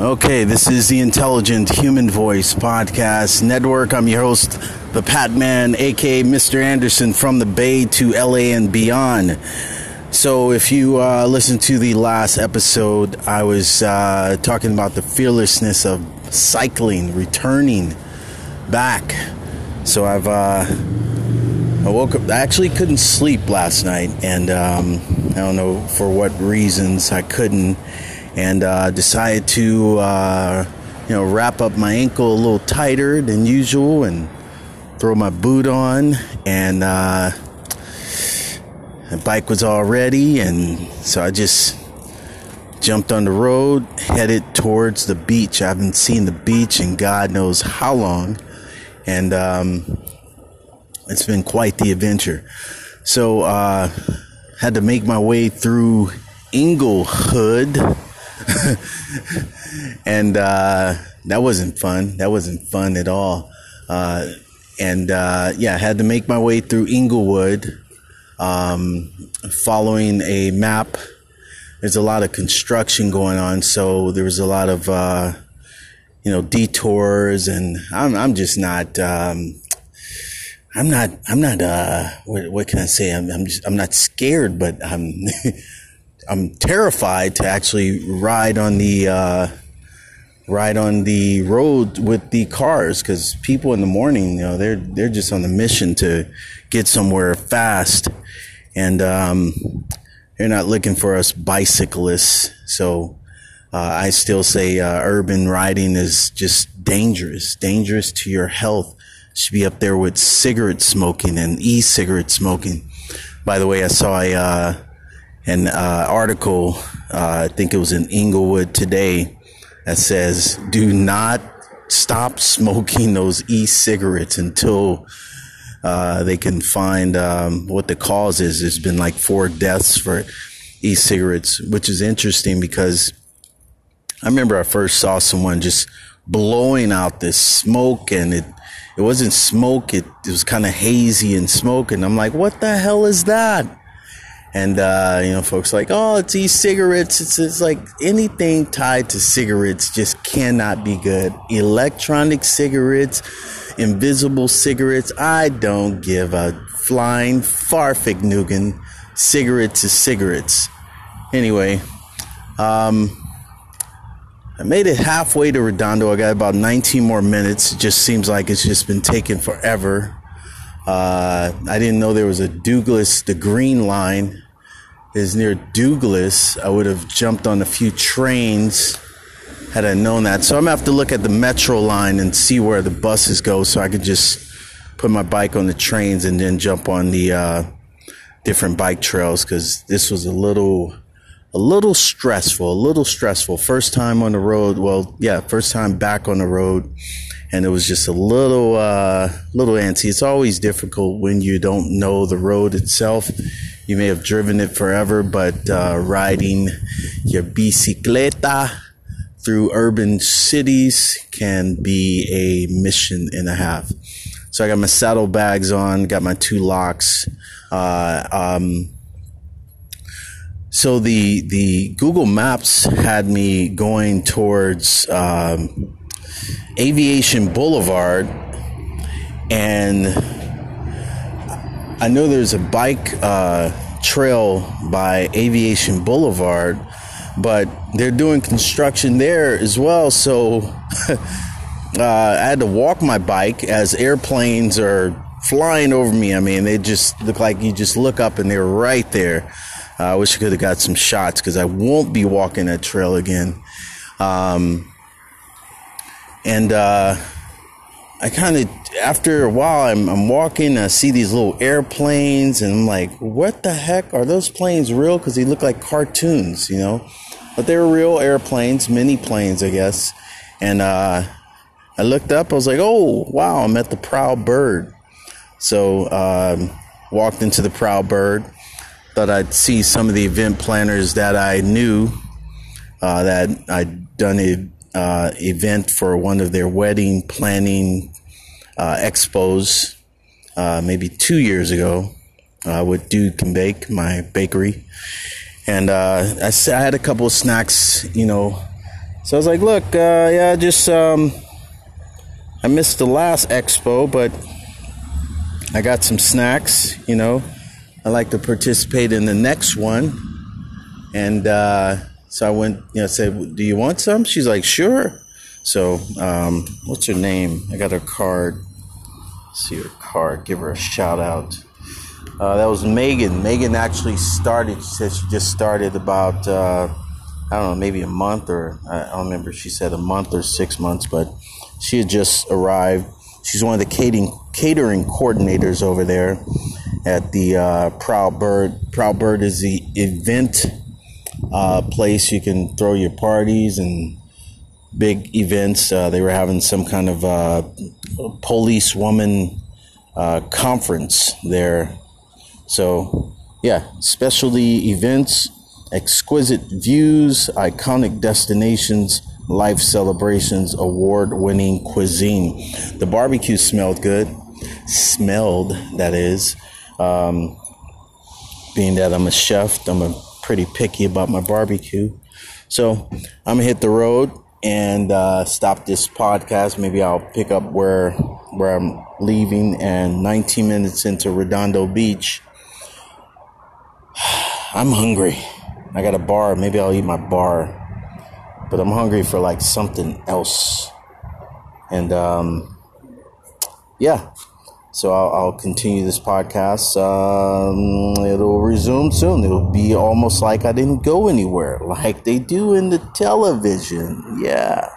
Okay, this is the Intelligent Human Voice Podcast Network. I'm your host, the Pat Man, aka Mr. Anderson from the Bay to LA and beyond. So, if you uh, listened to the last episode, I was uh, talking about the fearlessness of cycling, returning back. So, I've uh, I woke up. I actually couldn't sleep last night, and um, I don't know for what reasons I couldn't and uh, decided to uh, you know wrap up my ankle a little tighter than usual and throw my boot on. And uh, the bike was all ready. And so I just jumped on the road headed towards the beach. I haven't seen the beach in God knows how long. And um, it's been quite the adventure. So uh, had to make my way through Inglewood and uh, that wasn't fun. That wasn't fun at all. Uh, and uh, yeah, I had to make my way through Inglewood, um, following a map. There's a lot of construction going on, so there was a lot of uh, you know detours, and I'm I'm just not. Um, I'm not. I'm not. Uh, what, what can I say? I'm. I'm just. I'm not scared, but I'm. I'm terrified to actually ride on the uh, ride on the road with the cars because people in the morning, you know, they're they're just on the mission to get somewhere fast, and um, they're not looking for us bicyclists. So uh, I still say uh, urban riding is just dangerous, dangerous to your health. Should be up there with cigarette smoking and e-cigarette smoking. By the way, I saw a uh, an uh, article, uh, I think it was in Inglewood today, that says, do not stop smoking those e cigarettes until uh, they can find um, what the cause is. There's been like four deaths for e cigarettes, which is interesting because I remember I first saw someone just blowing out this smoke and it it wasn't smoke it, it was kind of hazy and smoke and i'm like what the hell is that and, uh, you know, folks like, oh, it's e-cigarettes. It's, it's like anything tied to cigarettes just cannot be good. Electronic cigarettes, invisible cigarettes. I don't give a flying farfignugan. Cigarettes is cigarettes. Anyway, um, I made it halfway to Redondo. I got about 19 more minutes. It just seems like it's just been taking forever. Uh, I didn't know there was a Douglas, the Green Line is near Douglas. I would have jumped on a few trains had I known that. So I'm gonna have to look at the metro line and see where the buses go so I could just put my bike on the trains and then jump on the uh, different bike trails because this was a little a little stressful, a little stressful. First time on the road. Well, yeah, first time back on the road and it was just a little uh, little antsy. It's always difficult when you don't know the road itself. You may have driven it forever, but uh, riding your bicicleta through urban cities can be a mission and a half. So I got my saddlebags on, got my two locks. Uh, um, so the the Google Maps had me going towards um, Aviation Boulevard, and I know there's a bike uh, trail by Aviation Boulevard, but they're doing construction there as well. So uh, I had to walk my bike as airplanes are flying over me. I mean, they just look like you just look up and they're right there. Uh, I wish I could have got some shots because I won't be walking that trail again. Um, and uh, I kind of, after a while, I'm, I'm walking, I see these little airplanes, and I'm like, what the heck? Are those planes real? Because they look like cartoons, you know? But they were real airplanes, mini planes, I guess. And uh, I looked up, I was like, oh, wow, I'm at the Proud Bird. So, um, walked into the Proud Bird, thought I'd see some of the event planners that I knew, uh, that I'd done a uh, event for one of their wedding planning uh, expos uh, maybe two years ago uh, with Dude Can Bake, my bakery. And uh, I, I, had a couple of snacks, you know, So I was like, look, uh, yeah, just um, I missed the last expo, but I got some snacks. You know, I like to participate in the next one, and uh, so I went. You know, said, "Do you want some?" She's like, "Sure." So, um, what's her name? I got her card. Let's see her card. Give her a shout out. Uh, that was Megan. Megan actually started. She said she just started about uh, I don't know, maybe a month or I don't remember. She said a month or six months, but she had just arrived. She's one of the catering catering coordinators over there at the uh, Proud Bird. Proud Bird is the event uh, place you can throw your parties and big events. Uh, they were having some kind of uh, police woman uh, conference there so, yeah, specialty events, exquisite views, iconic destinations, life celebrations, award winning cuisine. The barbecue smelled good. Smelled, that is. Um, being that I'm a chef, I'm a pretty picky about my barbecue. So I'm gonna hit the road and uh, stop this podcast. Maybe I'll pick up where where I'm leaving. And 19 minutes into Redondo Beach, I'm hungry. I got a bar. Maybe I'll eat my bar. But I'm hungry for like something else. And um, yeah. So I'll, I'll, continue this podcast. Um, it'll resume soon. It'll be almost like I didn't go anywhere, like they do in the television. Yeah.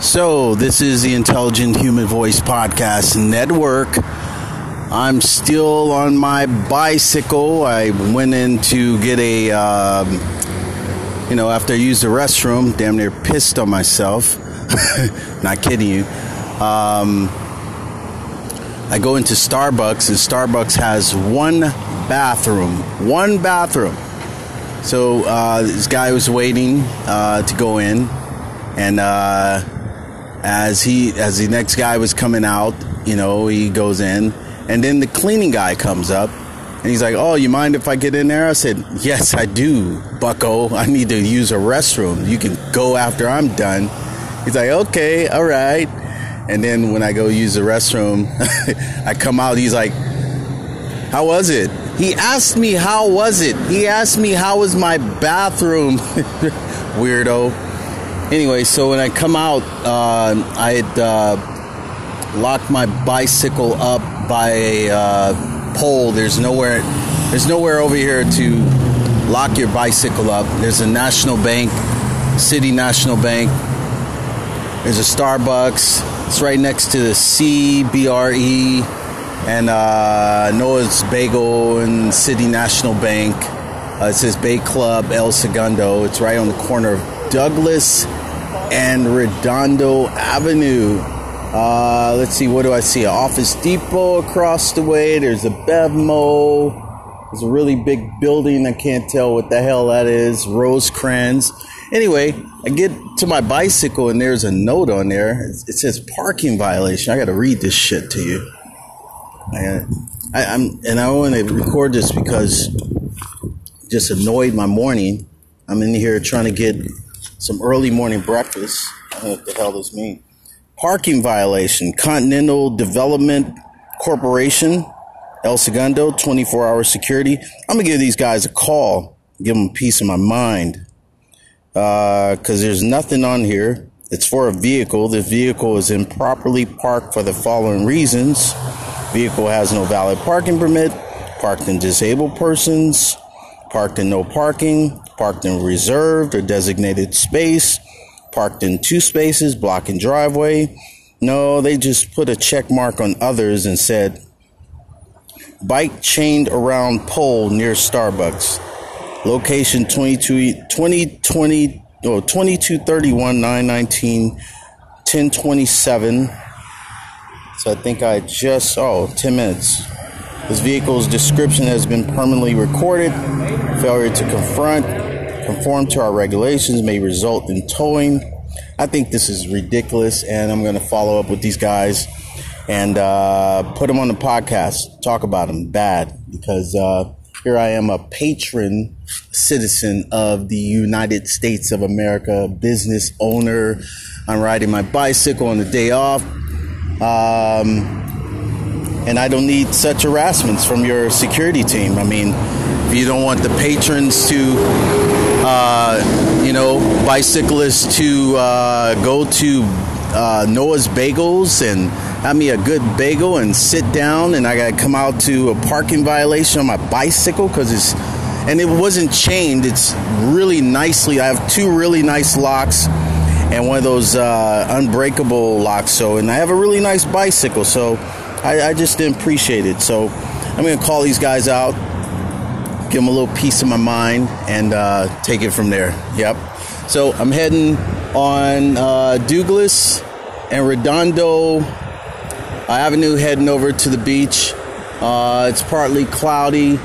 So, this is the Intelligent Human Voice Podcast Network. I'm still on my bicycle. I went in to get a, um, you know, after I used the restroom, damn near pissed on myself. Not kidding you. Um, I go into Starbucks, and Starbucks has one bathroom. One bathroom. So uh, this guy was waiting uh, to go in, and uh, as he as the next guy was coming out, you know, he goes in, and then the cleaning guy comes up, and he's like, "Oh, you mind if I get in there?" I said, "Yes, I do, Bucko. I need to use a restroom. You can go after I'm done." He's like, "Okay, all right." And then when I go use the restroom, I come out. He's like, "How was it?" He asked me, "How was it?" He asked me, "How was my bathroom?" Weirdo anyway, so when I come out, uh, I had uh, locked my bicycle up by a uh, pole. There's nowhere, there's nowhere over here to lock your bicycle up. There's a National Bank, City National Bank. There's a Starbucks. It's right next to the CBRE and uh, Noah's Bagel and City National Bank. Uh, it says Bay Club El Segundo. It's right on the corner of Douglas and Redondo Avenue. Uh, let's see, what do I see? Office Depot across the way. There's a Bevmo. There's a really big building. I can't tell what the hell that is. Rosecrans. Anyway, I get to my bicycle and there's a note on there. It says parking violation. I got to read this shit to you. I, I, I'm and I want to record this because just annoyed my morning. I'm in here trying to get some early morning breakfast. I don't know what the hell this means. Parking violation. Continental Development Corporation, El Segundo, 24 hour security. I'm going to give these guys a call, give them a piece of my mind. Because uh, there's nothing on here. It's for a vehicle. The vehicle is improperly parked for the following reasons vehicle has no valid parking permit, parked in disabled persons, parked in no parking, parked in reserved or designated space, parked in two spaces, blocking driveway. No, they just put a check mark on others and said, bike chained around pole near Starbucks. Location 22, 2020, oh, 2231 919 1027. So I think I just, oh, 10 minutes. This vehicle's description has been permanently recorded. Failure to confront, conform to our regulations may result in towing. I think this is ridiculous, and I'm going to follow up with these guys and uh, put them on the podcast, talk about them bad because uh, Here I am, a patron citizen of the United States of America, business owner. I'm riding my bicycle on the day off. Um, and I don't need such harassments from your security team. I mean, if you don't want the patrons to, uh, you know, bicyclists to uh, go to uh, Noah's Bagels and have me a good bagel and sit down, and I got to come out to a parking violation on my bicycle because it's and it wasn't chained. It's really nicely. I have two really nice locks and one of those uh, unbreakable locks. So, and I have a really nice bicycle. So, I, I just didn't appreciate it. So, I'm gonna call these guys out, give them a little piece of my mind, and uh, take it from there. Yep. So I'm heading on uh, Douglas and Redondo Avenue, heading over to the beach. Uh, it's partly cloudy.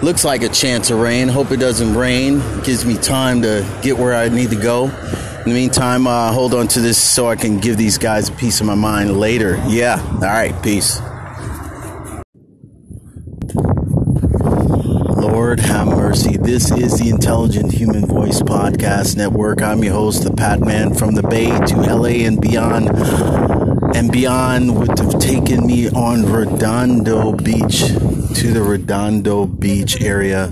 Looks like a chance of rain. Hope it doesn't rain. It gives me time to get where I need to go. In the meantime, uh, hold on to this so I can give these guys a piece of my mind later. Yeah. All right. Peace. This is the Intelligent Human Voice Podcast Network. I'm your host, the Pat Man from the Bay to LA and beyond. And beyond would have taken me on Redondo Beach to the Redondo Beach area.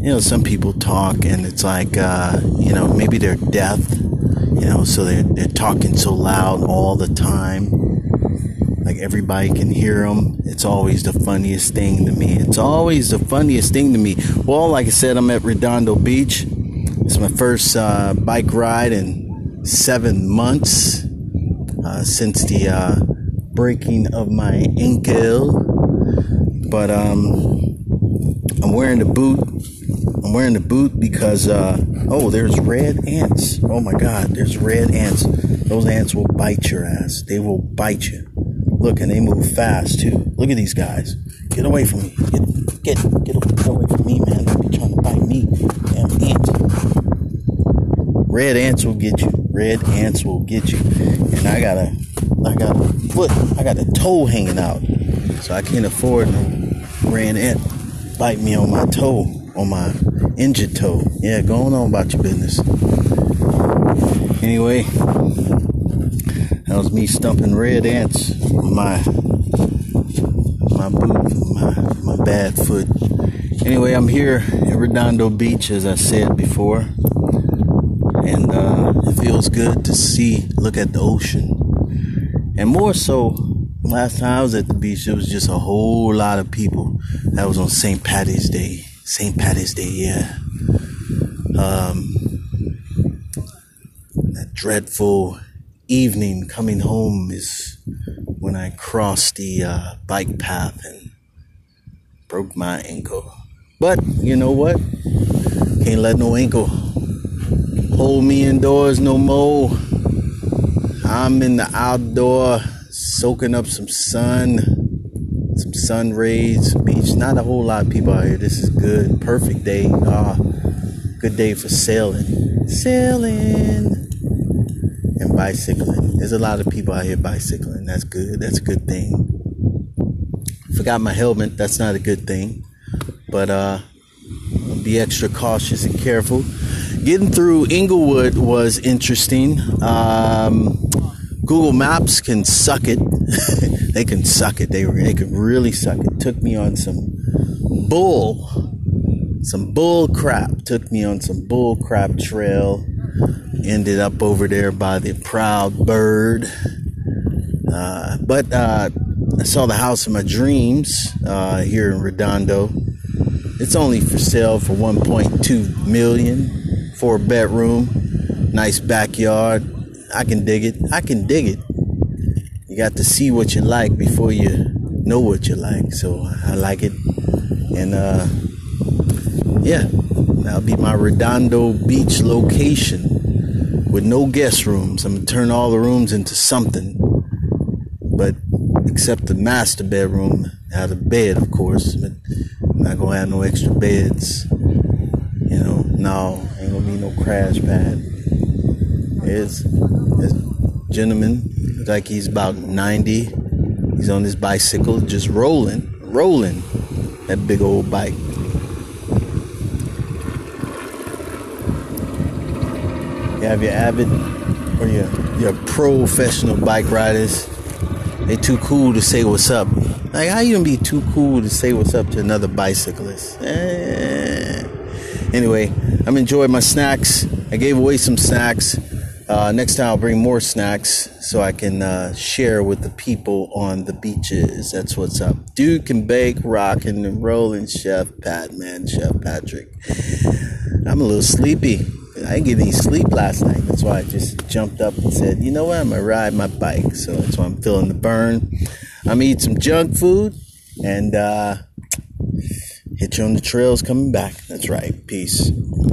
You know, some people talk and it's like, uh, you know, maybe they're deaf, you know, so they're, they're talking so loud all the time like everybody can hear them. It's always the funniest thing to me. It's always the funniest thing to me. Well, like I said, I'm at Redondo Beach. It's my first uh, bike ride in seven months uh, since the uh, breaking of my ankle. But um, I'm wearing the boot. I'm wearing the boot because uh, oh, there's red ants. Oh my God, there's red ants. Those ants will bite your ass. They will bite you. Look, and they move fast too. Look at these guys. Get away from me. Get get get away from me, man. They be trying to bite me. Damn ants. Red ants will get you. Red ants will get you. And I got a I got a foot. I got a toe hanging out. So I can't afford no red ant bite me on my toe, on my injured toe. Yeah, going on about your business. Anyway, was me stumping red ants my my boot, my my bad foot. Anyway, I'm here at Redondo Beach, as I said before, and uh, it feels good to see, look at the ocean, and more so. Last time I was at the beach, it was just a whole lot of people. That was on St. Patty's Day. St. Patty's Day, yeah. Um, that dreadful evening coming home is when I crossed the uh, bike path and broke my ankle. But you know what? Can't let no ankle hold me indoors no more. I'm in the outdoor soaking up some sun, some sun rays, beach. Not a whole lot of people out here. This is good. Perfect day. Ah, good day for sailing. Sailing and bicycling. There's a lot of people out here bicycling. That's good. That's a good thing. Forgot my helmet. That's not a good thing. But uh be extra cautious and careful. Getting through Inglewood was interesting. Um, Google Maps can suck it. they can suck it. They they can really suck it. Took me on some bull, some bull crap. Took me on some bull crap trail ended up over there by the Proud Bird. Uh, but uh, I saw the house of my dreams uh, here in Redondo. It's only for sale for one point two million. 1.2 million, four bedroom, nice backyard. I can dig it. I can dig it. You got to see what you like before you know what you like. So I like it, and uh, yeah, that'll be my Redondo Beach location with no guest rooms. I'm gonna turn all the rooms into something, but except the master bedroom, have a bed, of course. But I'm not gonna have no extra beds. You know, no, ain't gonna be no crash pad. It's, it's gentleman, looks like he's about 90. He's on his bicycle, just rolling, rolling that big old bike. You have your avid or your your professional bike riders. They too cool to say what's up. Like how you gonna be too cool to say what's up to another bicyclist? Eh. Anyway, I'm enjoying my snacks. I gave away some snacks. Uh, next time I'll bring more snacks so I can uh, share with the people on the beaches. That's what's up. Dude can bake, rocking and rolling. Chef Pat, man, Chef Patrick. I'm a little sleepy. I didn't get any sleep last night. That's why I just jumped up and said, you know what? I'm gonna ride my bike. So that's why I'm feeling the burn. I'm gonna eat some junk food and uh, hit you on the trails coming back. That's right. Peace.